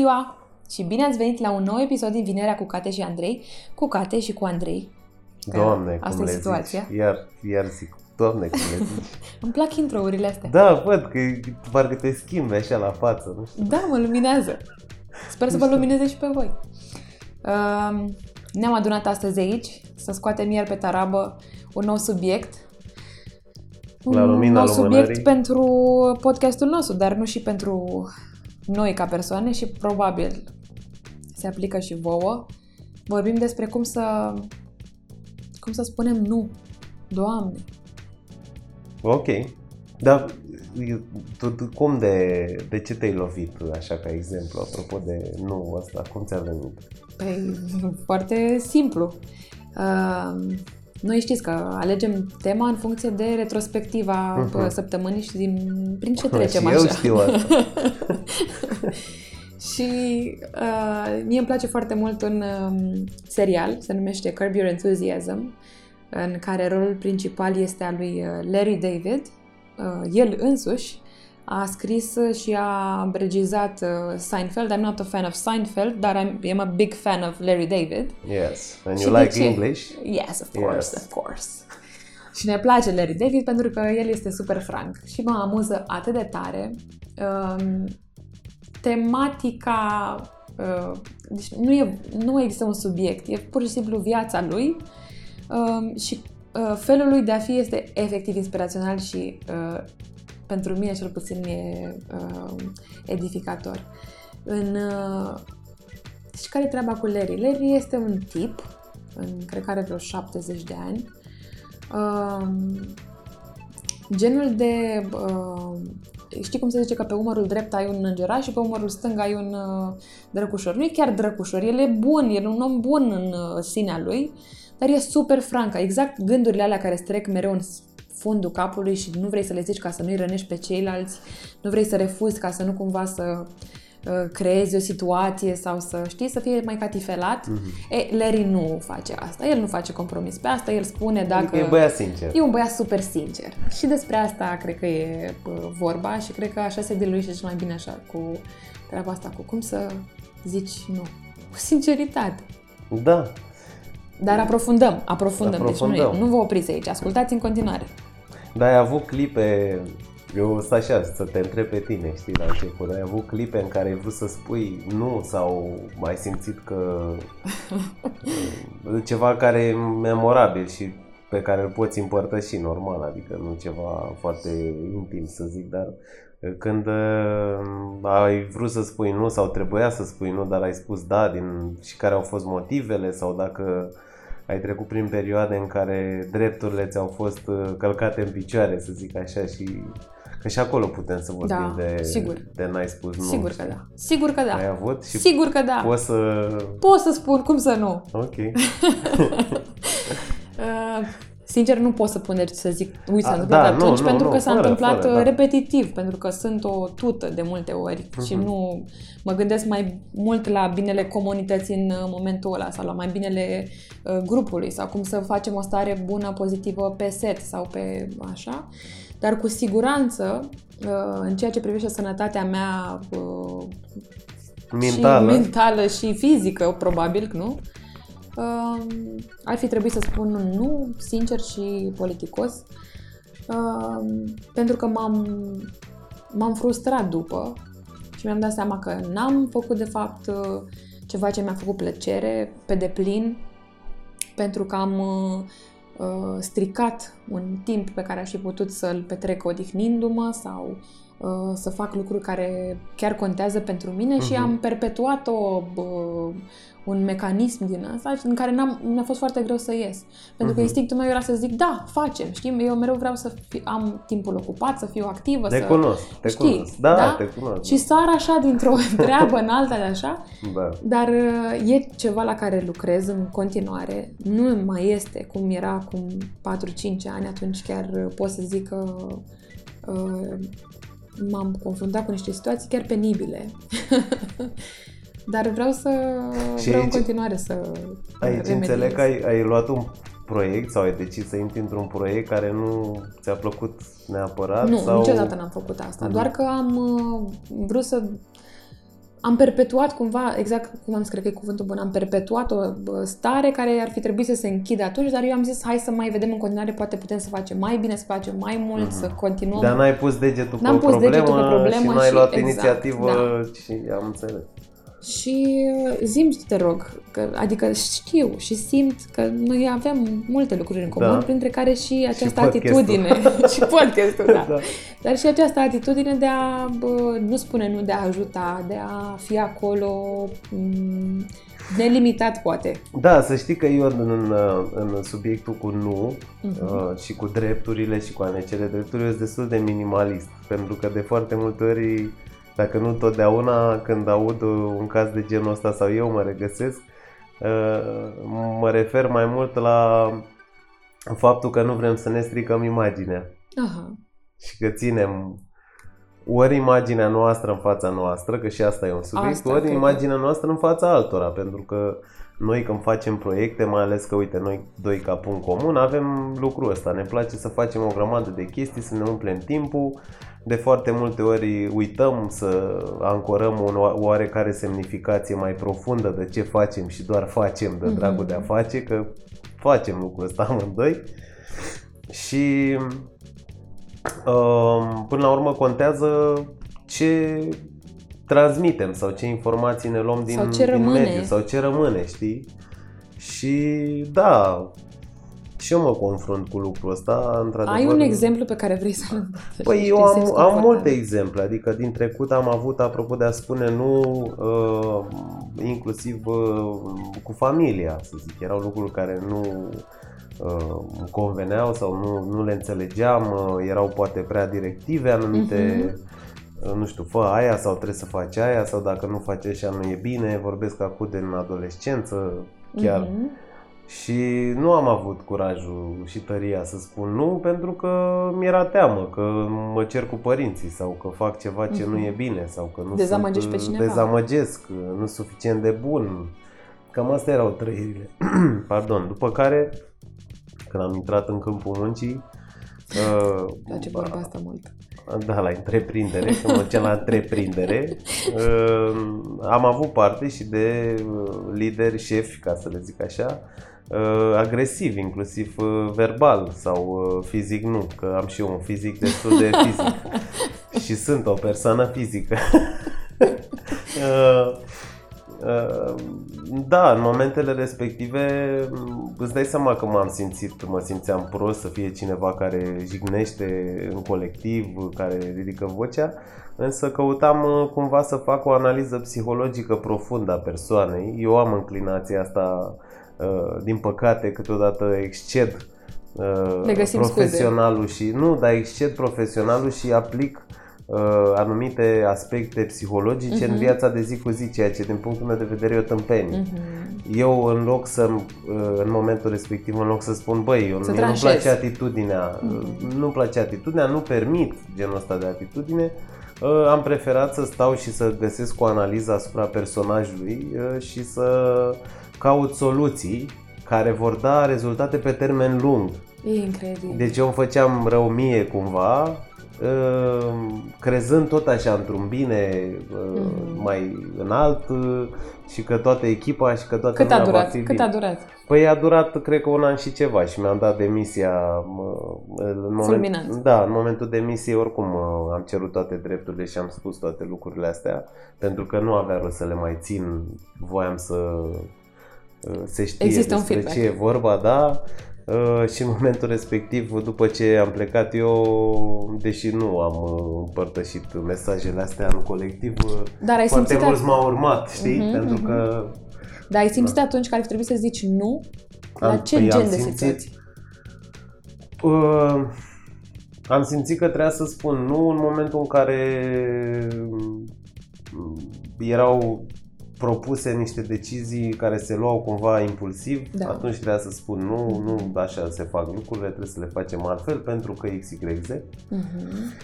ziua și bine ați venit la un nou episod din Vinerea cu Cate și Andrei, cu Cate și cu Andrei. Că Doamne, asta cum e le situația. zici. Iar, iar zic, Doamne, cum le zici. Îmi plac intro-urile astea. Da, văd că parcă te schimbi așa la față, nu știu. Da, mă luminează. Sper să vă lumineze și pe voi. Um, ne-am adunat astăzi aici să scoatem iar pe tarabă un nou subiect. La un lumina nou lumânării. subiect pentru podcastul nostru, dar nu și pentru noi ca persoane și probabil se aplică și vouă. Vorbim despre cum să cum să spunem nu. Doamne, Ok. Dar tu, tu cum de, de ce te-ai lovit așa ca exemplu, apropo de nu ăsta, cum ți-a venit? Păi, foarte simplu. Uh, noi știți că alegem tema în funcție de retrospectiva Mhm. uh săptămânii și din, prin ce trecem și așa. eu știu asta. și uh, mie îmi place foarte mult un um, serial, se numește Curb Your Enthusiasm, în care rolul principal este al lui uh, Larry David. Uh, el însuși a scris și a regizat uh, Seinfeld. I'm not a fan of Seinfeld, dar I'm, I'm a big fan of Larry David. Yes. And Și you de like ce? English? Yes, of course, Yes. of course. Și ne place Larry David pentru că el este super frank și mă amuză atât de tare. Um, tematica, uh, deci nu, e, nu există un subiect, e pur și simplu viața lui um, și uh, felul lui de a fi este efectiv inspirațional și uh, pentru mine cel puțin e uh, edificator. În, uh, și care e treaba cu Larry? Larry este un tip, în, cred că are vreo 70 de ani, um, genul de... Uh, știi cum se zice că pe umărul drept ai un îngeraș și pe umărul stâng ai un uh, drăcușor. Nu e chiar drăcușor, el e bun, el e un om bun în uh, sinea lui, dar e super francă. Exact gândurile alea care îți trec mereu în fundul capului și nu vrei să le zici ca să nu-i rănești pe ceilalți, nu vrei să refuzi ca să nu cumva să uh, creezi o situație sau să știi, să fie mai catifelat. Mm-hmm. E, Larry nu face asta. El nu face compromis pe asta, el spune dacă... Adică e băiat sincer. E un băiat super sincer. Și despre asta cred că e bă, vorba și cred că așa se diluiește cel mai bine așa cu treaba asta, cu cum să zici nu. Cu sinceritate. Da. Dar aprofundăm, aprofundăm. Aprofundăm. Deci nu, e- nu vă opriți aici, ascultați în continuare. Dar ai avut clipe, eu sunt așa, să te întreb pe tine, știi, la început, ai avut clipe în care ai vrut să spui nu sau ai simțit că ceva care e memorabil și pe care îl poți împărtăși normal, adică nu ceva foarte intim să zic, dar când uh, ai vrut să spui nu sau trebuia să spui nu, dar ai spus da din, și care au fost motivele sau dacă ai trecut prin perioade în care drepturile ți-au fost uh, călcate în picioare, să zic așa, și că și acolo putem să vorbim Da, de, sigur. de n-ai spus nu. Sigur că da. Sigur că da. Ai avut și Sigur că da. poți să... Pot să spun, cum să nu? Ok. Uh, sincer, nu pot să pun, deci să zic, uite, s-a A, întâmplat da, nu, atunci, nu, pentru nu, că s-a fără, întâmplat fără, uh, da. repetitiv, pentru că sunt o tută de multe ori și Mhm. nu mă gândesc mai mult la binele comunității în uh, momentul ăla sau la mai binele uh, grupului sau cum să facem o stare bună, pozitivă pe set sau pe așa. Dar cu siguranță, uh, în ceea ce privește sănătatea mea uh, Mentală. și mentală și fizică, probabil, nu? Um, ar fi trebuit să spun un nu, sincer și politicos, um, pentru că m-am, m-am frustrat după și mi-am dat seama că n-am făcut, de fapt, uh, ceva ce mi-a făcut plăcere pe deplin, pentru că am uh, uh, stricat un timp pe care aș fi putut să-l petrec odihnindu-mă sau uh, să fac lucruri care chiar contează pentru mine și Mhm. am perpetuat o, bă, un mecanism din asta în care n-am, mi-a fost foarte greu să ies. Pentru că Mhm. instinctul meu era să zic, da, facem, știi? Eu mereu vreau să fi, am timpul ocupat, să fiu activă, Te să... cunosc, te Știi, cunosc. Da, da? te cunosc. Și sar așa dintr-o treabă în alta de așa, Da. dar uh, e ceva la care lucrez în continuare. Nu mai este cum era acum 4-5 ani, atunci chiar uh, pot să zic că uh, m-am confruntat cu niște situații chiar penibile. Dar vreau să Și vreau în aici- continuare să Aici remediez. înțeleg că ai, ai luat un proiect sau ai decis să intri într-un proiect care nu ți-a plăcut neapărat? Nu, sau... niciodată n-am făcut asta. Mhm. Doar că am uh, vrut să am perpetuat cumva, exact cum am scris că e cuvântul bun, am perpetuat o bă, stare care ar fi trebuit să se închidă atunci, dar eu am zis hai să mai vedem în continuare, poate putem să facem mai bine, să facem mai mult, mm-hmm. să continuăm. Dar n-ai pus degetul pe N-am o pus problemă, degetul pe problemă și n-ai și- luat exact, inițiativă da. și am înțeles. Și uh, zim te rog, că, adică știu și simt că noi avem multe lucruri în comun, Da. printre care și această podcastul. atitudine și podcastul, da. Da. Dar și această atitudine de a bă, nu spune nu, de a ajuta, de a fi acolo m, nelimitat, poate. Da, să știi că eu în, în, în subiectul cu nu Mhm. uh, și cu drepturile și cu a ne cere drepturi eu sunt destul de minimalist. Pentru că de foarte multe ori, dacă nu totdeauna, când aud un caz de genul ăsta sau eu mă regăsesc, uh, mă refer mai mult la faptul că nu vrem să ne stricăm imaginea. Aha. și că ținem ori imaginea noastră în fața noastră, că și asta e un subiect, Asta, ori cred că- imaginea noastră în fața altora, pentru că noi când facem proiecte, mai ales că, uite, noi doi ca punct comun, avem lucrul ăsta, ne place să facem o grămadă de chestii, să ne umplem timpul, de foarte multe ori uităm să ancorăm o oarecare semnificație mai profundă de ce facem și doar facem de Mhm. dragul de a face, că facem lucrul ăsta amândoi. Și Um, până la urmă contează ce transmitem sau ce informații ne luăm din, Sau ce din rămâne. mediu sau ce rămâne, știi? Și da, și eu mă confrunt cu lucrul ăsta, într-adevăr. Ai un exemplu pe care vrei să-l împărtășești? Păi eu Te am, simți am confortabil. multe exemple, adică din trecut am avut, apropo de a spune nu, uh, inclusiv uh, cu familia, să zic. Erau lucruri care nu uh, îmi conveneau sau nu, nu le înțelegeam, uh, erau poate prea directive anumite, uh, nu știu, fă aia sau trebuie să faci aia sau dacă nu faci așa nu e bine, vorbesc acum de în adolescență, chiar. Mhm. Și nu am avut curajul și tăria să spun nu pentru că mi-era teamă că mă cer cu părinții sau că fac ceva ce nu e bine sau că nu Dezamăgești sunt, pe cineva. dezamăgesc, nu sunt suficient de bun. Cam astea erau trăirile. Pardon. După care, când am intrat în câmpul muncii, uh, Place vorba asta mult. Da, la întreprindere, când mă duceam la întreprindere, uh, am avut parte și de uh, lideri, șefi, ca să le zic așa, uh, agresiv, inclusiv uh, verbal sau uh, fizic nu, că am și eu un fizic destul de fizic și sunt o persoană fizică. Uh, uh, Da, în momentele respective m, îți dai seama că m-am simțit, mă simțeam prost să fie cineva care jignește în colectiv, care ridică vocea, însă căutam uh, cumva să fac o analiză psihologică profundă a persoanei. Eu am înclinația asta, uh, din păcate, câteodată exced uh, Ne găsim scuze. profesionalul și nu, dar exced profesionalul și aplic uh, anumite aspecte psihologice în Mhm. viața de zi cu zi, ceea ce din punctul meu de vedere e o tâmpenie. Mhm. Eu în loc să, uh, în momentul respectiv, în loc să spun, băi, eu, Să mie nu-mi tranșezi. place atitudinea, Mhm. nu-mi place atitudinea, nu permit genul ăsta de atitudine, uh, am preferat să stau și să găsesc o analiză asupra personajului uh, și să caut soluții care vor da rezultate pe termen lung. E incredibil. Deci eu îmi făceam rău mie cumva, uh, crezând tot așa într-un bine uh, Mhm. mai înalt uh, și că toată echipa și că toată Cât a lumea va durat? fi Cât bine. a durat? Păi a durat, cred că un an și ceva și mi-am dat demisia mă, în moment, Fulminant. Da, în momentul demisiei oricum mă, am cerut toate drepturile și am spus toate lucrurile astea pentru că nu avea rost să le mai țin, voiam să uh, se știe Există un despre feedback. ce e vorba, da. Uh, și în momentul respectiv, după ce am plecat eu, deși nu am uh, împărtășit mesajele astea în colectiv, uh, Dar ai foarte simțit, mulți m-au urmat, știi? Mhm, Pentru mhm. că dar ai simțit atunci că ar fi trebuit să zici nu? La Am- ce păi am gen de simțit- situații? Uh, am simțit că trebuia să spun nu în momentul în care mm, erau propuse niște decizii care se luau cumva impulsiv, Da. atunci trebuia să spun nu, nu așa se fac lucrurile, trebuie să le facem altfel pentru că XYZ. Mhm.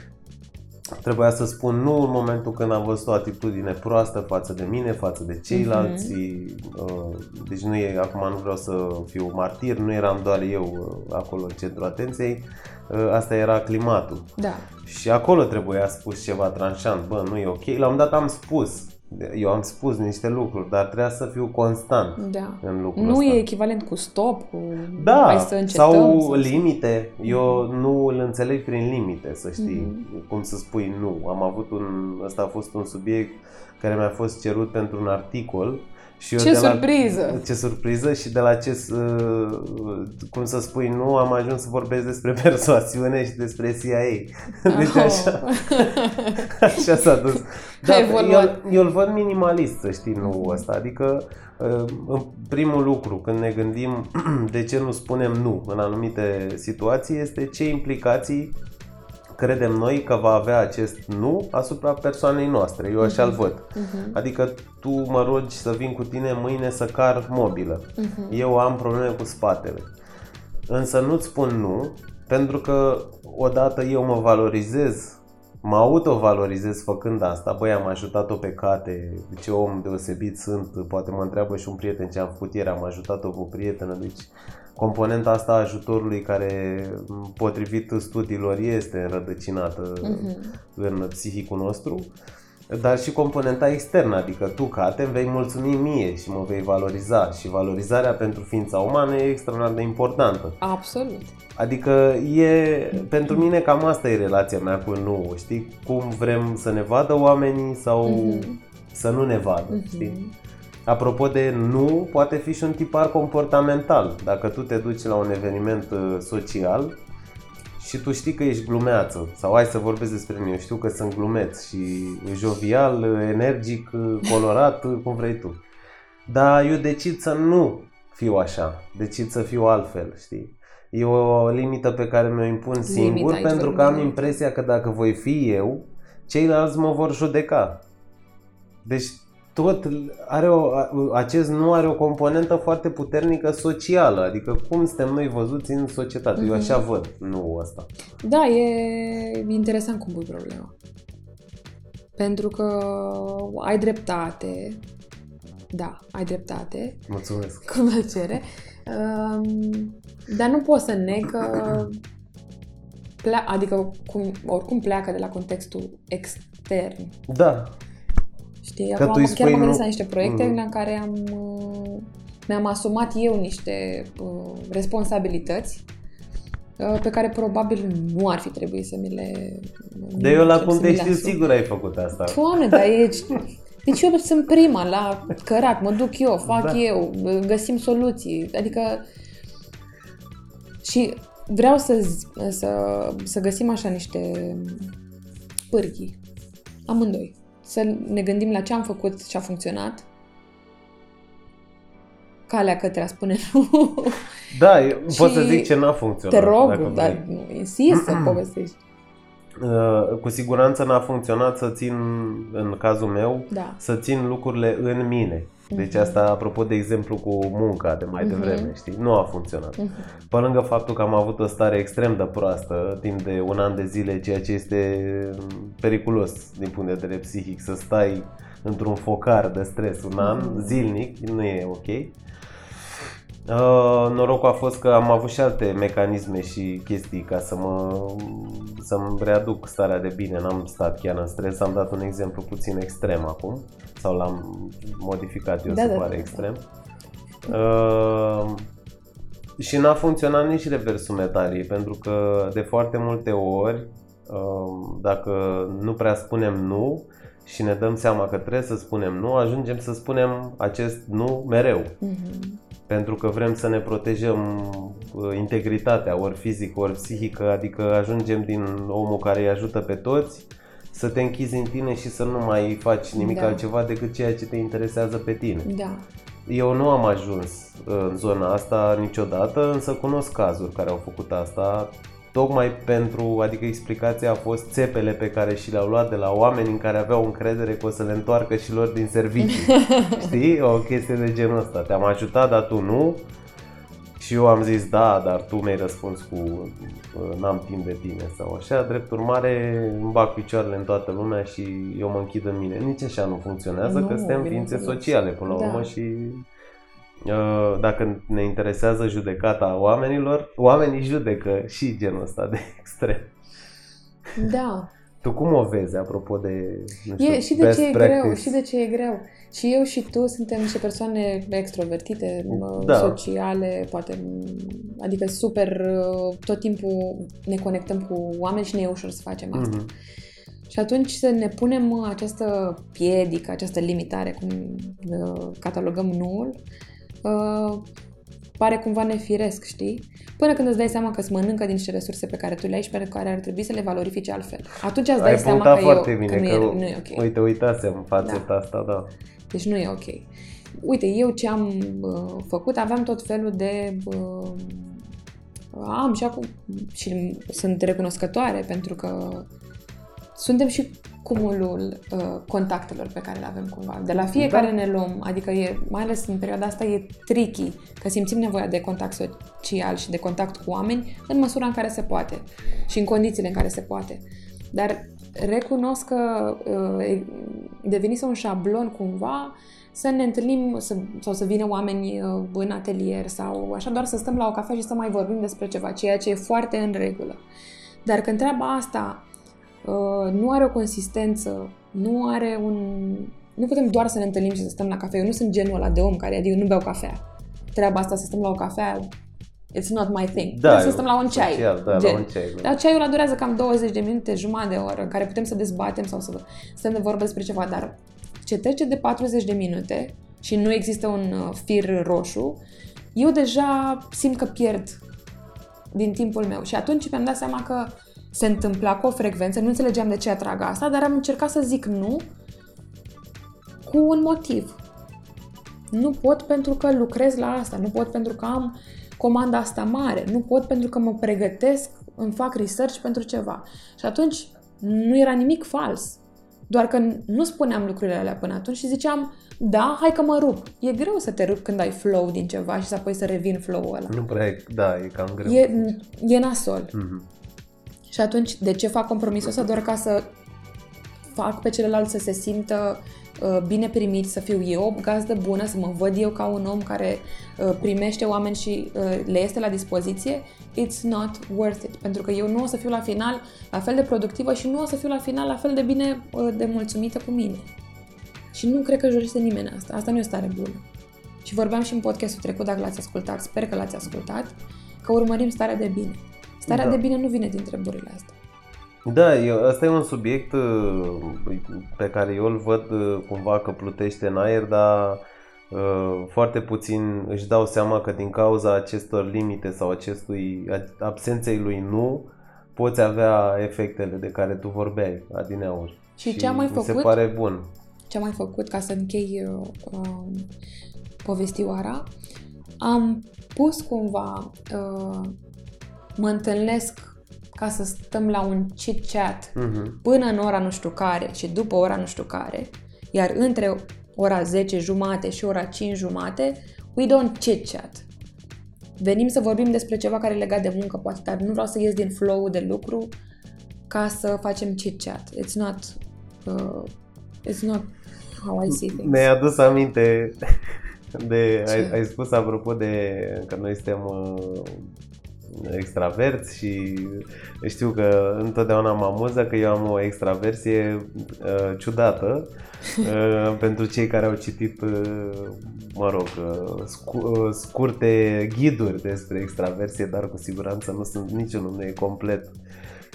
Trebuia să spun nu în momentul când am văzut o atitudine proastă față de mine, față de ceilalți. Uh, Deci nu e, acum nu vreau să fiu martir, nu eram doar eu uh, acolo în centrul atenției, Uh, asta era climatul. Da. Și acolo trebuia spus ceva tranșant, bă, nu e ok. La un moment dat am spus, Eu am spus niște lucruri, dar trebuia să fiu constant Da. în lucrul Nu ăsta. e echivalent cu stop, cu Da, hai să încetăm. sau să- limite. Eu nu îl înțeleg prin limite, să știi. Mhm. Cum să spui nu. Am avut un... Ăsta a fost un subiect care mi-a fost cerut pentru un articol. Și eu Ce de la, surpriză! Ce surpriză și de la ce, uh, cum să spui nu, am ajuns să vorbesc despre persoasiune și despre CIA. Deci Oh. așa, așa s-a dus. A eu, evoluat. eu îl văd minimalist, să știi, nu ăsta. Adică, uh, în primul lucru, când ne gândim de ce nu spunem nu în anumite situații, este ce implicații credem noi că va avea acest nu asupra persoanei noastre. Eu așa-l văd. Mhm, Adică tu mă rogi să vin cu tine mâine să car mobilă. mhm. Eu am probleme cu spatele. Însă nu-ți spun nu, pentru că odată eu mă valorizez, mă autovalorizez făcând asta. Băi, am ajutat-o pe Cate, ce om deosebit sunt, poate mă întreabă și un prieten ce am făcut ieri, am ajutat-o cu o prietenă, deci componenta asta a ajutorului care, potrivit studiilor, este înrădăcinată Mhm. în psihicul nostru, dar și componenta externă, adică tu, Cate, îmi vei mulțumi mie și mă vei valoriza și valorizarea pentru ființa umană e extraordinar de importantă. Absolut. Adică e, pentru mine cam asta e relația mea cu nu, știi? Cum vrem să ne vadă oamenii sau Mhm. să nu ne vadă, Mhm. știi? Apropo de nu, poate fi și un tipar comportamental. Dacă tu te duci la un eveniment uh, social și tu știi că ești glumeață sau hai să vorbesc despre mine, eu știu că sunt glumeț și jovial, uh, energic, uh, colorat, uh, cum vrei tu. Dar eu decid să nu fiu așa, decid să fiu altfel, știi? E o limită pe care mi-o impun singur aici pentru că vorbim am de- impresia că dacă voi fi eu, ceilalți mă vor judeca. Deci tot are o, acest nu are o componentă foarte puternică socială, adică cum suntem noi văzuți în societate. Eu Mhm. așa văd nu ăsta. Da, e interesant cum pui problema. Pentru că ai dreptate. Da, ai dreptate. Mulțumesc. Cu plăcere. Um, dar nu pot să neg că plea- adică cum, oricum pleacă de la contextul extern. Da, Știi? Că Acum tu îi am, chiar spui am nu- gândit la niște proiecte Mhm. în care am, uh, mi-am asumat eu niște uh, responsabilități uh, pe care probabil nu ar fi trebuit să mi le... de eu la să cum mi te le știu asum. sigur ai făcut asta. Doamne, dar e... Deci eu sunt prima la cărat, mă duc eu, fac Da. eu, găsim soluții, adică... Și vreau să, z- să, să găsim așa niște pârghii, amândoi. Să ne gândim la ce am făcut și a funcționat, calea către a spune nu. Da, eu pot să Și zic ce n-a funcționat. Te rog, dacă vrei. dar nu, insist să povestești. Uh, cu siguranță n-a funcționat să țin, în cazul meu, Da. să țin lucrurile în mine. Deci Mhm. asta, apropo de exemplu cu munca de mai Mhm. devreme, știi? Nu a funcționat. Mhm. Pe lângă faptul că am avut o stare extrem de proastă timp de un an de zile, ceea ce este periculos din punct de vedere psihic, să stai într-un focar de stres un an Mhm. zilnic, nu e ok. Uh, norocul a fost că am avut și alte mecanisme și chestii ca să mă să-mi readuc starea de bine, n-am stat chiar în stres, am dat un exemplu puțin extrem acum sau l-am modificat eu Da, să da, pare da. extrem. Uh, și n-a funcționat nici reversul metalii, pentru că de foarte multe ori, um, dacă nu prea spunem nu și ne dăm seama că trebuie să spunem nu, ajungem să spunem acest nu mereu. Mhm. Pentru că vrem să ne protejăm uh, integritatea, ori fizică, ori psihică, adică ajungem din omul care îi ajută pe toți să te închizi în tine și să nu mai faci nimic Da. altceva decât ceea ce te interesează pe tine. Da. Eu nu am ajuns uh, în zona asta niciodată, însă cunosc cazuri care au făcut asta tocmai pentru, adică explicația a fost țepele pe care și le-au luat de la oameni în care aveau încredere că o să le întoarcă și lor din serviciu. Știi? O chestie de genul ăsta. Te-am ajutat, dar tu nu. Și eu am zis da, dar tu mi-ai răspuns cu uh, n-am timp de tine sau așa. Drept urmare îmi bag picioarele în toată lumea și eu mă închid în mine. Nici așa nu funcționează, Nu, că suntem ființe bineînțeles. sociale până la Da. urmă și uh, dacă ne interesează judecata oamenilor, oamenii judecă și genul ăsta de extrem. Da. Tu cum o vezi, apropo de, nu știu, E, și de best ce e practice? greu, și de ce e greu. Și eu și tu suntem niște persoane extrovertite, mă, Da. sociale, poate, m, adică super, uh, tot timpul ne conectăm cu oameni și ne e ușor să facem asta. Mhm. Și atunci să ne punem uh, această piedică, această limitare, cum uh, catalogăm nuul, uh, pare cumva nefiresc, știi? Până când îți dai seama că îți mănâncă din niște resurse pe care tu le ai și pe care ar trebui să le valorifici altfel. Atunci îți dai Ai seama punctat că, foarte eu, bine, că nu, că, e, nu e ok. uite, uitasem fațeta asta, da. Deci nu e ok. Uite, eu ce am uh, făcut, aveam tot felul de... Uh, am și acum și sunt recunoscătoare pentru că suntem și cumulul uh, contactelor pe care le avem cumva. De la fiecare Da. ne luăm, adică e, mai ales în perioada asta e tricky, că simțim nevoia de contact social și de contact cu oameni în măsura în care se poate și în condițiile în care se poate. Dar recunosc că uh, devenise un șablon cumva să ne întâlnim să, sau să vină oameni uh, în atelier sau așa doar să stăm la o cafea și să mai vorbim despre ceva, ceea ce e foarte în regulă. Dar când treaba asta uh, nu are o consistență, nu are un... Nu putem doar să ne întâlnim și să stăm la cafea. Eu nu sunt genul ăla de om care, adică eu nu beau cafea. Treaba asta să stăm la o cafea, it's not my thing. Da, Putem să e stăm la un ceai. social, da, gen. la un ceai. Da. Dar ceaiul ăla durează cam 20 de minute, jumătate de oră, în care putem să dezbatem sau să stăm de vorbă despre ceva, dar ce trece de 40 de minute și nu există un uh, fir roșu, eu deja simt că pierd din timpul meu. Și atunci mi-am dat seama că se întâmpla cu o frecvență, nu înțelegeam de ce atrag asta, dar am încercat să zic nu cu un motiv. Nu pot pentru că lucrez la asta, nu pot pentru că am comanda asta mare, nu pot pentru că mă pregătesc, îmi fac research pentru ceva. Și atunci nu era nimic fals. Doar că nu spuneam lucrurile alea până atunci și ziceam, da, hai că mă rup. E greu să te rup când ai flow din ceva și să apoi să revin flow-ul ăla. Nu prea e, da, e cam greu. E, e nasol. Mhm. Și atunci, de ce fac compromisul ăsta? Doar ca să fac pe celălalt să se simtă uh, bine primit, să fiu eu o gazdă bună, să mă văd eu ca un om care uh, primește oameni și uh, le este la dispoziție, it's not worth it. Pentru că eu nu o să fiu la final la fel de productivă și nu o să fiu la final la fel de bine uh, de mulțumită cu mine. Și nu cred că își dorește nimeni asta. Asta nu e o stare bună. Și vorbeam și în podcastul trecut, dacă l-ați ascultat, sper că l-ați ascultat, că urmărim starea de bine. Starea Da. de bine nu vine din treburile astea. Da, eu, ăsta e un subiect uh, pe care eu îl văd uh, cumva că plutește în aer, dar uh, foarte puțin își dau seama că din cauza acestor limite sau acestui a- absenței lui nu, poți avea efectele de care tu vorbeai adineauri. Și ce am mai mi se făcut? pare bun. ce am mai făcut ca să închei uh, um, povestioara, am pus cumva, uh, mă întâlnesc ca să stăm la un chit-chat Mhm. până în ora nu știu care și după ora nu știu care, iar între ora 10 jumate și ora 5 jumate, we don't chit-chat. Venim să vorbim despre ceva care e legat de muncă, poate, dar nu vreau să ies din flow de lucru ca să facem chit-chat. It's not, uh, it's not how I see things. Mi-ai adus aminte de, Ce? ai, ai spus apropo de că noi suntem uh, extraverți și știu că întotdeauna mă amuză că eu am o extraversie uh, ciudată uh, pentru cei care au citit, uh, mă rog, uh, scu- uh, scurte ghiduri despre extraversie, dar cu siguranță nu sunt niciunul nu e complet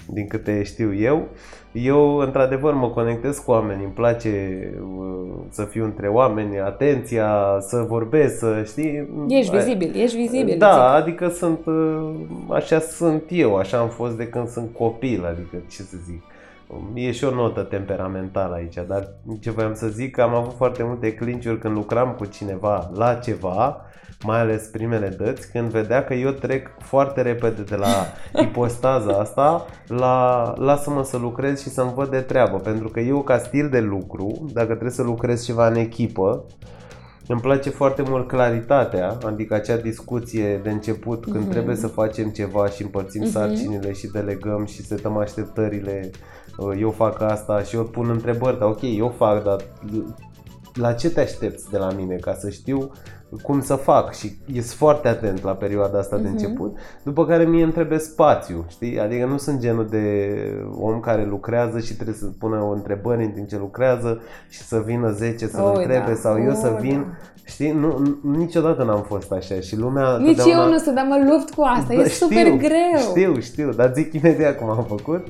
din câte știu eu. Eu, într-adevăr, mă conectez cu oameni, îmi place uh, să fiu între oameni, atenția, să vorbesc, să știi... Ești vizibil, ești vizibil. Da, zic. adică sunt, uh, așa sunt eu, așa am fost de când sunt copil, adică ce să zic. E și o notă temperamentală aici, dar ce voiam să zic, am avut foarte multe clinciuri când lucram cu cineva la ceva, mai ales primele dăți, când vedea că eu trec foarte repede de la ipostaza asta la lasă-mă să lucrez și să-mi văd de treabă, pentru că eu ca stil de lucru, dacă trebuie să lucrez ceva în echipă, îmi place foarte mult claritatea, adică acea discuție de început când Mhm. trebuie să facem ceva și împărțim Mhm. sarcinile și delegăm și setăm așteptările, uh, eu fac asta și eu pun întrebări, dar ok, eu fac, dar la ce te aștepți de la mine ca să știu cum să fac și ies foarte atent la perioada asta Mhm. de început, după care mie îmi trebuie spațiu, știi? Adică nu sunt genul de om care lucrează și trebuie să pună o întrebări în timp ce lucrează și să vină 10 să-l Oi, întrebe da. sau eu să Oi, vin, da. știi? Nu, nu- niciodată n-am fost așa și lumea Nici totdeauna- eu nu sunt, dar mă lupt cu asta. Da, e super greu. Știu, știu, dar zic imediat cum am făcut.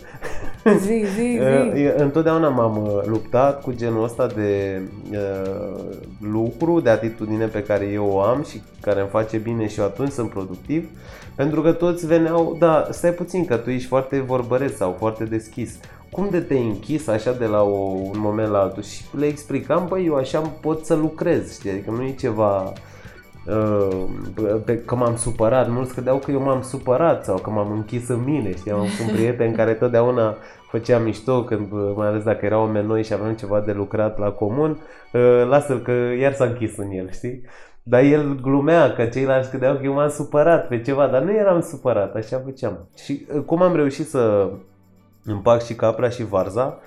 Zi, zi, Uh, zi. eu Întotdeauna m-am uh, luptat cu genul ăsta de uh, lucru, de atitudine pe care eu o am și care îmi face bine și eu atunci sunt productiv, pentru că toți veneau, da, stai puțin că tu ești foarte vorbăreț sau foarte deschis. Cum de te-ai închis așa de la o, un moment la altul? Și le explicam, băi, eu așa pot să lucrez, știi, adică nu e ceva uh, pe, că m-am supărat, mulți credeau că eu m-am supărat sau că m-am închis în mine, știi, am un prieten care totdeauna făcea mișto când, mai ales dacă erau oameni noi și aveam ceva de lucrat la comun, uh, lasă-l că iar s-a închis în el, știi? Dar el glumea că ceilalți credeau că eu m-am supărat pe ceva, dar nu eram supărat, așa făceam. Și uh, cum am reușit să împac și capra și varza,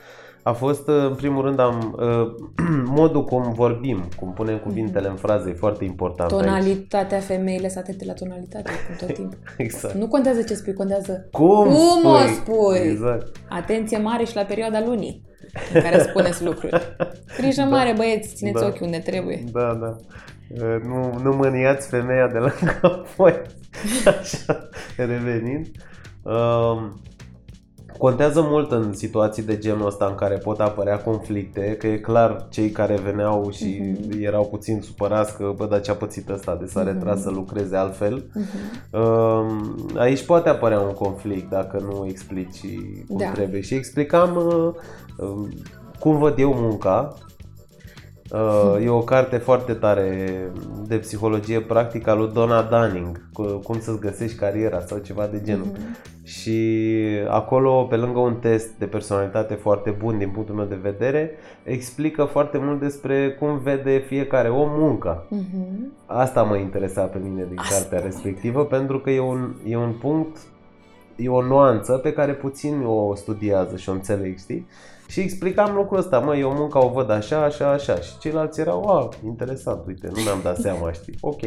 a fost, uh, în primul rând, am, uh, modul cum vorbim, cum punem cuvintele în fraze, e foarte important aici. Tonalitatea femeii lăsate de la tonalitate, cum tot timpul. Exact. Nu contează ce spui, contează Cum, Cum o spui? spui? Exact. atenție mare și la perioada lunii în care spuneți lucruri. Grijă mare, băieți, țineți Da. ochii unde trebuie. Da, da. Uh, Nu, nu mâniați femeia de lângă voi. Așa, revenind. Um, Contează mult în situații de genul ăsta în care pot apărea conflicte, că e clar cei care veneau și Mhm. erau puțin supărați că, bă, dar ce-a pățit ăsta de s-a Mhm. retras să lucreze altfel. Mhm. Um, Aici poate apărea un conflict dacă nu explici cum Da. trebuie. Și explicam uh, um, cum văd eu munca. Uh, E o carte foarte tare de psihologie practică a lui Donna Dunning, cu- cum să-ți găsești cariera sau ceva de genul. Mhm. Și acolo, pe lângă un test de personalitate foarte bun din punctul meu de vedere, explică foarte mult despre cum vede fiecare om munca. Mhm. Asta mă interesa pe mine din Asta cartea mă respectivă pentru că e un, e un punct, e o nuanță pe care puțin o studiază și o înțeleg, știi? Și explicam lucrul ăsta, mă, eu munca o văd așa, așa, așa și ceilalți erau, a, interesant, uite, nu mi-am dat seama, știi? Ok.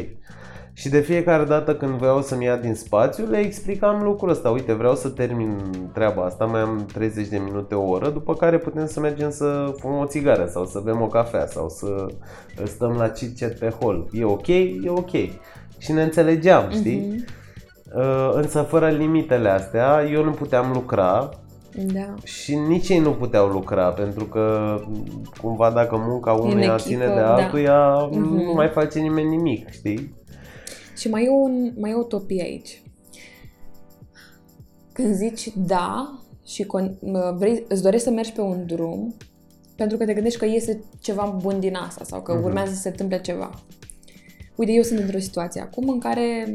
Și de fiecare dată când vreau să-mi ia din spațiu, le explicam lucrul ăsta. Uite, vreau să termin treaba asta, mai am 30 de minute, o oră, după care putem să mergem să fumăm o țigară sau să bem o cafea sau să stăm la chit-chat pe hol. E ok? E ok. Și ne înțelegeam, știi? Mhm. Uh, Însă fără limitele astea, eu nu puteam lucra Da. și nici ei nu puteau lucra, pentru că cumva dacă munca în unuia echipă, ține de da. altuia, Mhm. nu mai face nimeni nimic, știi? Și mai e, un, mai e o utopie aici. Când zici da și con- mă, vrei, îți dorești să mergi pe un drum pentru că te gândești că iese ceva bun din asta sau că Mhm. urmează să se întâmple ceva. Uite, eu sunt într-o situație acum în care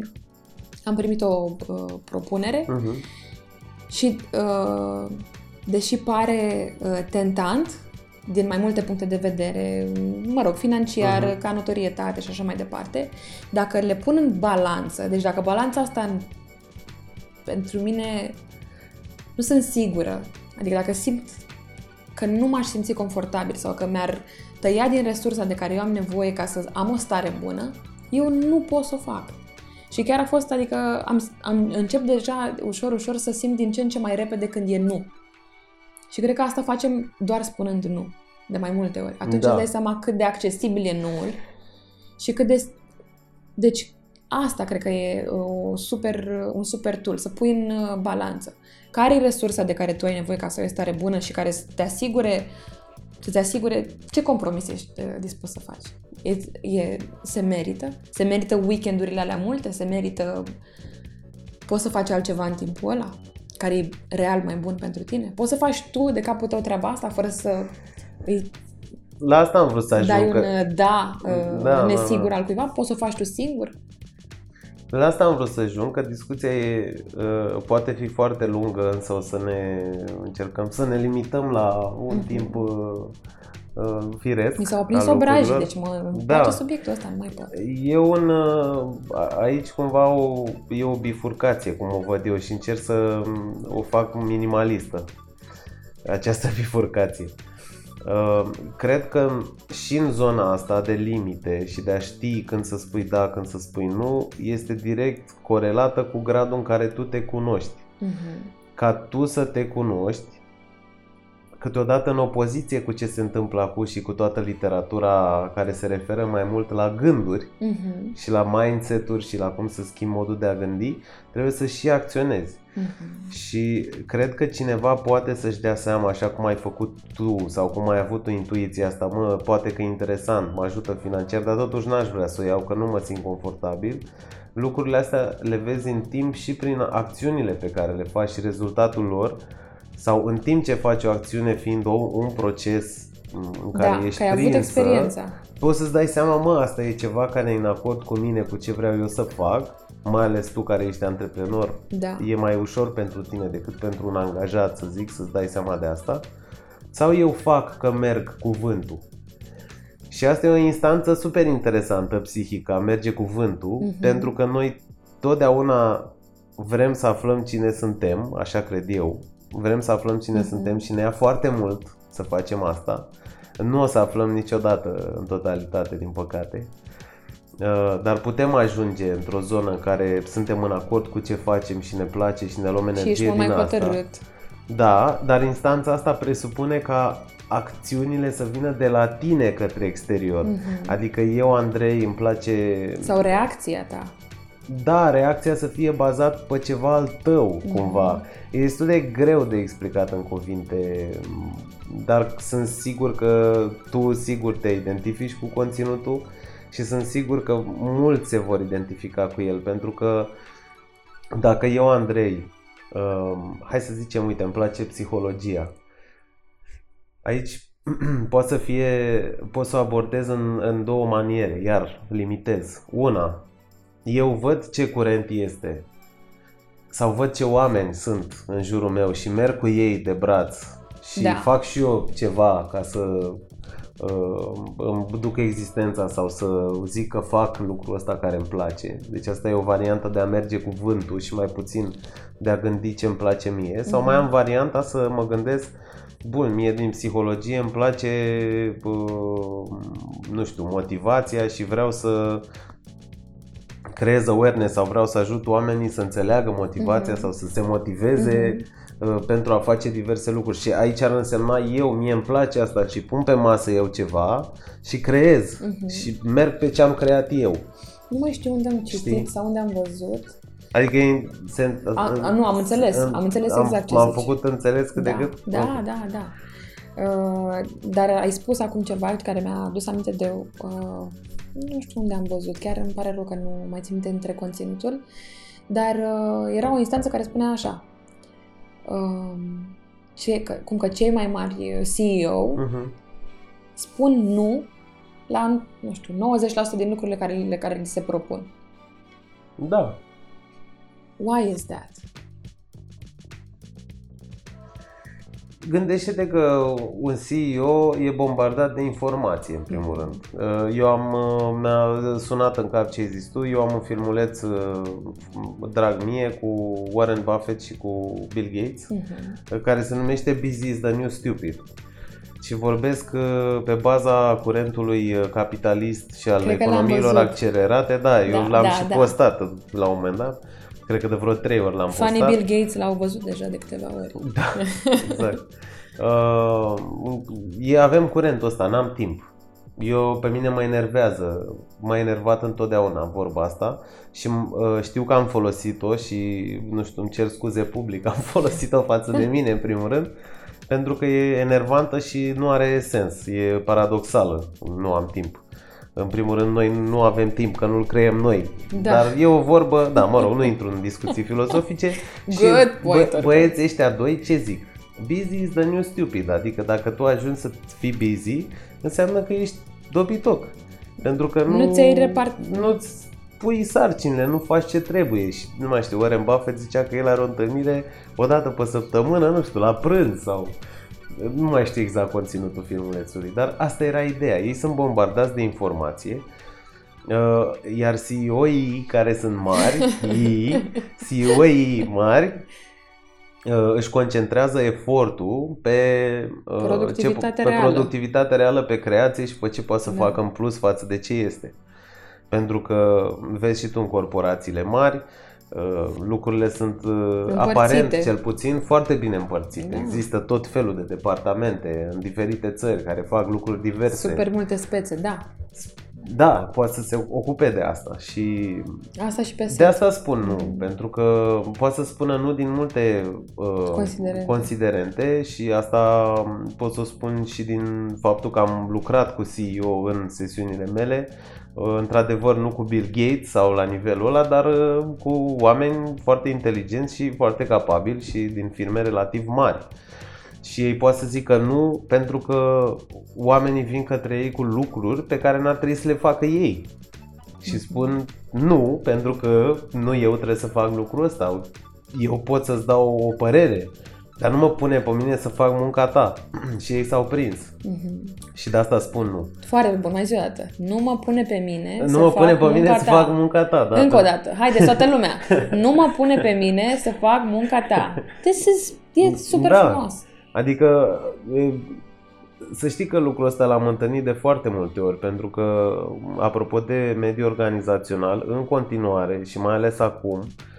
am primit o uh, propunere Mhm. și uh, deși pare uh, tentant din mai multe puncte de vedere, mă rog, financiar, Mhm. ca notorietate și așa mai departe, dacă le pun în balanță, deci dacă balanța asta în- pentru mine nu sunt sigură, adică dacă simt că nu m-aș simți confortabil sau că mi-ar tăia din resursa de care eu am nevoie ca să am o stare bună, eu nu pot să o fac. Și chiar a fost, adică am, am, încep deja ușor, ușor să simt din ce în ce mai repede când e nu. Și cred că asta facem doar spunând nu, de mai multe ori. Atunci Da. îți dai seama cât de accesibil e nuul și cât de... Deci asta cred că e o super, un super tool, să pui în uh, balanță. Care e resursa de care tu ai nevoie ca să ai o stare bună și care să te asigure să te asigure ce compromis ești uh, dispus să faci. E, e, se merită? Se merită weekendurile alea multe? Se merită... Poți să faci altceva în timpul ăla? Care e real mai bun pentru tine? Poți să faci tu de capul tău treaba asta fără să îi La asta am vrut să ajung. dai un că- uh, da, uh, Da, da, nesigur da. al cuiva? Poți să o faci tu singur? La asta am vrut să ajung, că discuția e, uh, poate fi foarte lungă, însă o să ne încercăm să ne limităm la un Mhm. timp uh, uh, firesc. Mi s-au aprins al obrajii, lucrurilor. deci mă îmi Da. place subiectul ăsta, nu mai pot. E un, uh, aici cumva o, e o bifurcație, cum o văd eu, și încerc să mm, o fac minimalistă, această bifurcație. Uh, cred că și în zona asta de limite și de a ști când să spui da, când să spui nu, este direct corelată cu gradul în care tu te cunoști. Mhm. Ca tu să te cunoști, câteodată în opoziție cu ce se întâmplă acum și cu toată literatura care se referă mai mult la gânduri Mhm. și la mindset-uri și la cum să schimbi modul de a gândi, trebuie să și acționezi. Mhm. Și cred că cineva poate să-și dea seama, așa cum ai făcut tu sau cum ai avut tu intuiția asta, mă, poate că e interesant, mă ajută financiar, dar totuși n-aș vrea să o iau, că nu mă simt confortabil. Lucrurile astea le vezi în timp și prin acțiunile pe care le faci și rezultatul lor sau în timp ce faci o acțiune fiind o, un proces în care Da, ești că ai avut prinsă, experiența. poți să-ți dai seama, mă, asta e ceva care e în acord cu mine, cu ce vreau eu să fac, mai ales tu care ești antreprenor, Da. e mai ușor pentru tine decât pentru un angajat, să zic, să-ți dai seama de asta. Sau eu fac că merg cuvântul. Și asta e o instanță super interesantă psihică, a merge cuvântul, Mhm. pentru că noi totdeauna vrem să aflăm cine suntem, așa cred eu, vrem să aflăm cine Mhm. suntem și ne ia foarte mult să facem asta. Nu o să aflăm niciodată în totalitate, din păcate. Uh, Dar putem ajunge într-o zonă în care suntem în acord cu ce facem și ne place și ne luăm Și ești energie mult mai din asta. hotărât. Da, dar instanța asta presupune ca acțiunile să vină de la tine către exterior. Mhm. Adică eu, Andrei, îmi place... Sau reacția ta. Da, reacția să fie bazat pe ceva al tău, cumva. E destul de greu de explicat în cuvinte, dar sunt sigur că tu sigur te identifici cu conținutul și sunt sigur că mulți se vor identifica cu el, pentru că dacă eu, Andrei, um, hai să zicem, uite, îmi place psihologia. Aici poate să fie, pot să o abordez în, în două maniere, iar limitez. Una, eu văd ce curent este sau văd ce oameni sunt în jurul meu și merg cu ei de braț și Da. fac și eu ceva ca să uh, îmi duc existența sau să zic că fac lucrul ăsta care îmi place. Deci asta e o variantă de a merge cu vântul și mai puțin de a gândi ce îmi place mie. Sau mai am varianta să mă gândesc Bun, mie din psihologie îmi place, uh, nu știu, motivația și vreau să creez awareness sau vreau să ajut oamenii să înțeleagă motivația Mhm. sau să se motiveze uh, pentru a face diverse lucruri. Și aici ar însemna eu, mie îmi place asta și pun pe masă eu ceva și creez Mhm. și merg pe ce am creat eu. Nu mai știu unde am citit Știi? sau unde am văzut. Adică e- se, A- a, nu, am înțeles, am înțeles exact ce M-am zici. făcut înțeles cât da, de cât? Da, Ok. da, da. Uh, dar ai spus acum ceva care mi-a adus aminte de... Uh, nu știu unde am văzut, chiar îmi pare rău că nu mai țin minte între conținutul, dar uh, era o instanță care spunea așa, uh, ce, că, cum că cei mai mari uh, CEO Mhm. spun nu la, nu știu, 90% din lucrurile care, le care li se propun. Da. Why is that? Gândește-te că un CEO e bombardat de informație, în primul rând. Uh, Eu am, uh, mi-a sunat în cap ce ai zis tu, eu am un filmuleț uh, drag mie cu Warren Buffett și cu Bill Gates, Mhm. care se numește Busy is the New Stupid. Și vorbesc uh, pe baza curentului uh, capitalist și al Cred că l-am economiilor văzut. accelerate. Da, eu Da, l-am da, și da. postat la un moment dat. Cred că de vreo trei ori l-am Fanii postat. Bill Gates l-au văzut deja de câteva ori. Da, exact. Uh, e, avem curentul ăsta, n-am timp. Eu, pe mine mă enervează, m-a enervat întotdeauna vorba asta și uh, știu că am folosit-o și, nu știu, îmi cer scuze public, am folosit-o față de mine în primul rând, pentru că e enervantă și nu are sens, e paradoxală, nu am timp. În primul rând, noi nu avem timp, că nu-l creăm noi. Da. Dar e o vorbă, da, mă rog, nu intru în discuții filozofice. și Good point, bă, băieții ăștia doi, ce zic? Busy is the new stupid, adică dacă tu ajungi să fii busy, înseamnă că ești dobitoc. Pentru că nu, Nu ți-ai repart- nu-ți pui sarcinile, nu faci ce trebuie și nu mai știu, Warren Buffett zicea că el are o întâlnire o dată pe săptămână, nu știu, la prânz sau nu mai știu exact conținutul filmulețului, dar asta era ideea. Ei sunt bombardați de informație, uh, iar CEO-ii care sunt mari, ei, CEO-ii mari, uh, își concentrează efortul pe, uh, Productivitatea pe reală. productivitatea reală, pe creație și pe ce poate să Da. facă în plus față de ce este. Pentru că vezi și tu în corporațiile mari, uh, lucrurile sunt uh, Împărțite. aparent, cel puțin, foarte bine împărțite. Da. Există tot felul de departamente în diferite țări care fac lucruri diverse. Super multe spețe, da. Da, poate să se ocupe de asta și Asta și pe de asta spun nu, pentru că poate să spună nu din multe uh, Considerente. considerente și asta pot să o spun și din faptul că am lucrat cu CEO în sesiunile mele, uh, într-adevăr nu cu Bill Gates sau la nivelul ăla, dar uh, cu oameni foarte inteligenți și foarte capabili și din firme relativ mari. Și ei poate să zică nu pentru că oamenii vin către ei cu lucruri pe care n-ar trebui să le facă ei. Și spun nu, pentru că nu eu trebuie să fac lucrul ăsta. Eu pot să-ți dau o părere, dar nu mă pune pe mine să fac munca ta. și ei s-au prins. Mhm. Și de asta spun nu. Foarte bun, mai zi o dată. Nu mă pune pe mine nu să mă fac pune pe mine munca să ta. fac munca ta. Da, Încă da. o dată. Haide, toată lumea. Nu mă pune pe mine să fac munca ta. This is, e super Da. frumos. Adică e, să știi că lucrul ăsta l-am întâlnit de foarte multe ori, pentru că, apropo de mediul organizațional, în continuare și mai ales acum, uh,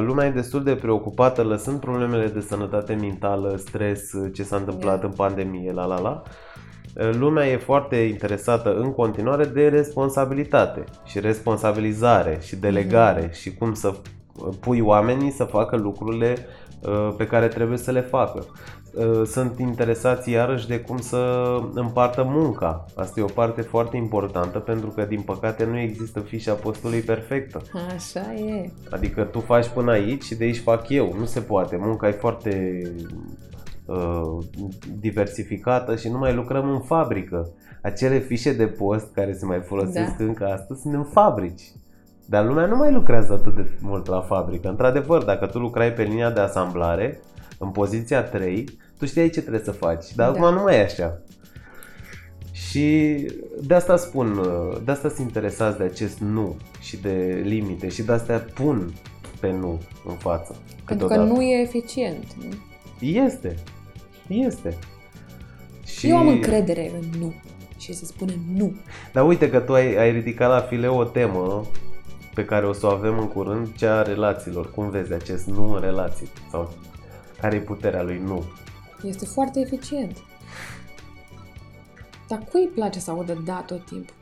lumea e destul de preocupată, lăsând problemele de sănătate mentală, stres, ce s-a întâmplat Da. în pandemie, la la la. Uh, Lumea e foarte interesată în continuare de responsabilitate și responsabilizare și delegare și cum să pui oamenii să facă lucrurile uh, pe care trebuie să le facă. Uh, Sunt interesați iarăși de cum să împartă munca. Asta e o parte foarte importantă pentru că din păcate nu există fișa postului perfectă. Așa e. Adică tu faci până aici și de aici fac eu. Nu se poate. Munca e foarte uh, diversificată și nu mai lucrăm în fabrică. Acele fișe de post care se mai folosesc Da. încă astăzi sunt în fabrici. Dar lumea nu mai lucrează atât de mult la fabrică. Într-adevăr, dacă tu lucrai pe linia de asamblare, în poziția 3, tu știai ce trebuie să faci. Dar Da. acum nu mai e așa. Și de asta spun, uh, de asta sunt interesați de acest nu și de limite și de asta pun pe nu în față. Pentru că câteodată. nu e eficient. Nu? Este. Este. Și... Eu am încredere în nu. Și se spune nu. Dar uite că tu ai, ai ridicat la fileu o temă pe care o să o avem în curând, cea a relațiilor. Cum vezi acest nu în relații? Sau care e puterea lui nu? Este foarte eficient. Dar cui îi place să audă da tot timpul?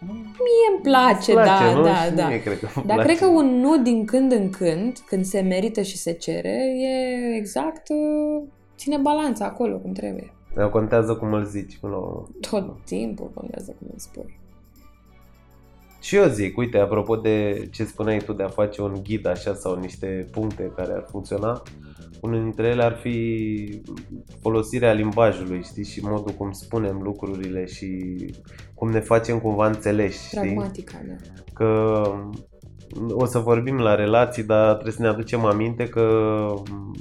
Mie îmi place, Îți place, da, nu? da, Și da. mie cred că îmi Dar place. cred că un nu din când în când, când se merită și se cere, e exact, uh, ține balanța acolo cum trebuie. Dar Contează cum îl zici până la urmă. Tot timpul contează cum îmi spui. Și eu zic, uite, apropo de ce spuneai tu de a face un ghid așa sau niște puncte care ar funcționa, unul dintre ele ar fi folosirea limbajului, știi, și modul cum spunem lucrurile și cum ne facem cumva înțeleși, știi? Pragmatica, da. Că o să vorbim la relații, dar trebuie să ne aducem aminte că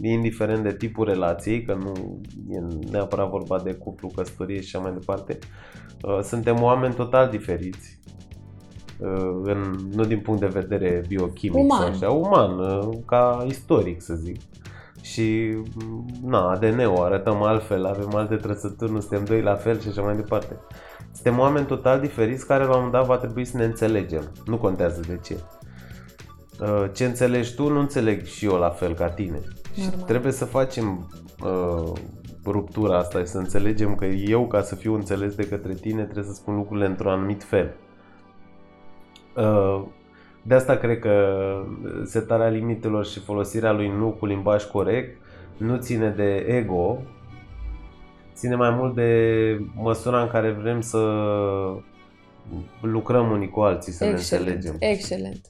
indiferent de tipul relației, că nu e neapărat vorba de cuplu, căsătorie și așa mai departe, uh, suntem oameni total diferiți. Uh, În, nu din punct de vedere biochimic Uman. sau așa, uman, uh, ca istoric să zic. Și mm, na, ADN-ul arătăm altfel, avem alte trăsături, nu suntem doi la fel și așa mai departe. Suntem oameni total diferiți care la un moment dat va trebui să ne înțelegem. Nu contează de ce. Uh, Ce înțelegi tu, nu înțeleg și eu la fel ca tine. Și Normal. trebuie să facem uh, ruptura asta și să înțelegem că eu, ca să fiu înțeles de către tine, trebuie să spun lucrurile într-un anumit fel. Uh, de asta cred că setarea limitelor și folosirea lui nu cu limbaj corect nu ține de ego, ține mai mult de măsura în care vrem să lucrăm unii cu alții, să ne Excelent, înțelegem. excelent.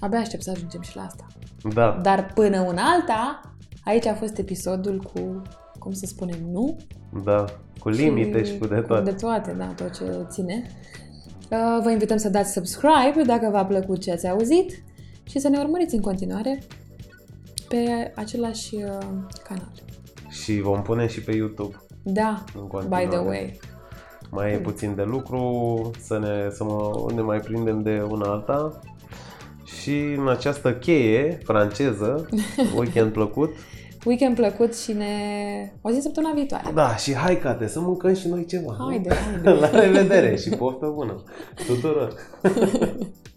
Abia aștept să ajungem și la asta. Da, Dar până una alta, aici a fost episodul cu, cum să spunem, nu? da, cu limite și, cu de Cu toate. de toate, da, tot ce ține. Uh, Vă invităm să dați subscribe dacă v-a plăcut ce ați auzit și să ne urmăriți în continuare pe același uh, canal. Și vom pune și pe YouTube. Da, În by continuare. the way. Mai e puțin de lucru, să ne, să mă, ne mai prindem de una alta Și în această cheie franceză, weekend plăcut. Weekend plăcut și ne... O zi săptămâna viitoare. Da, și hai, Cate, să mâncăm și noi ceva. nu? Haide, haide. La revedere și poftă bună tuturor!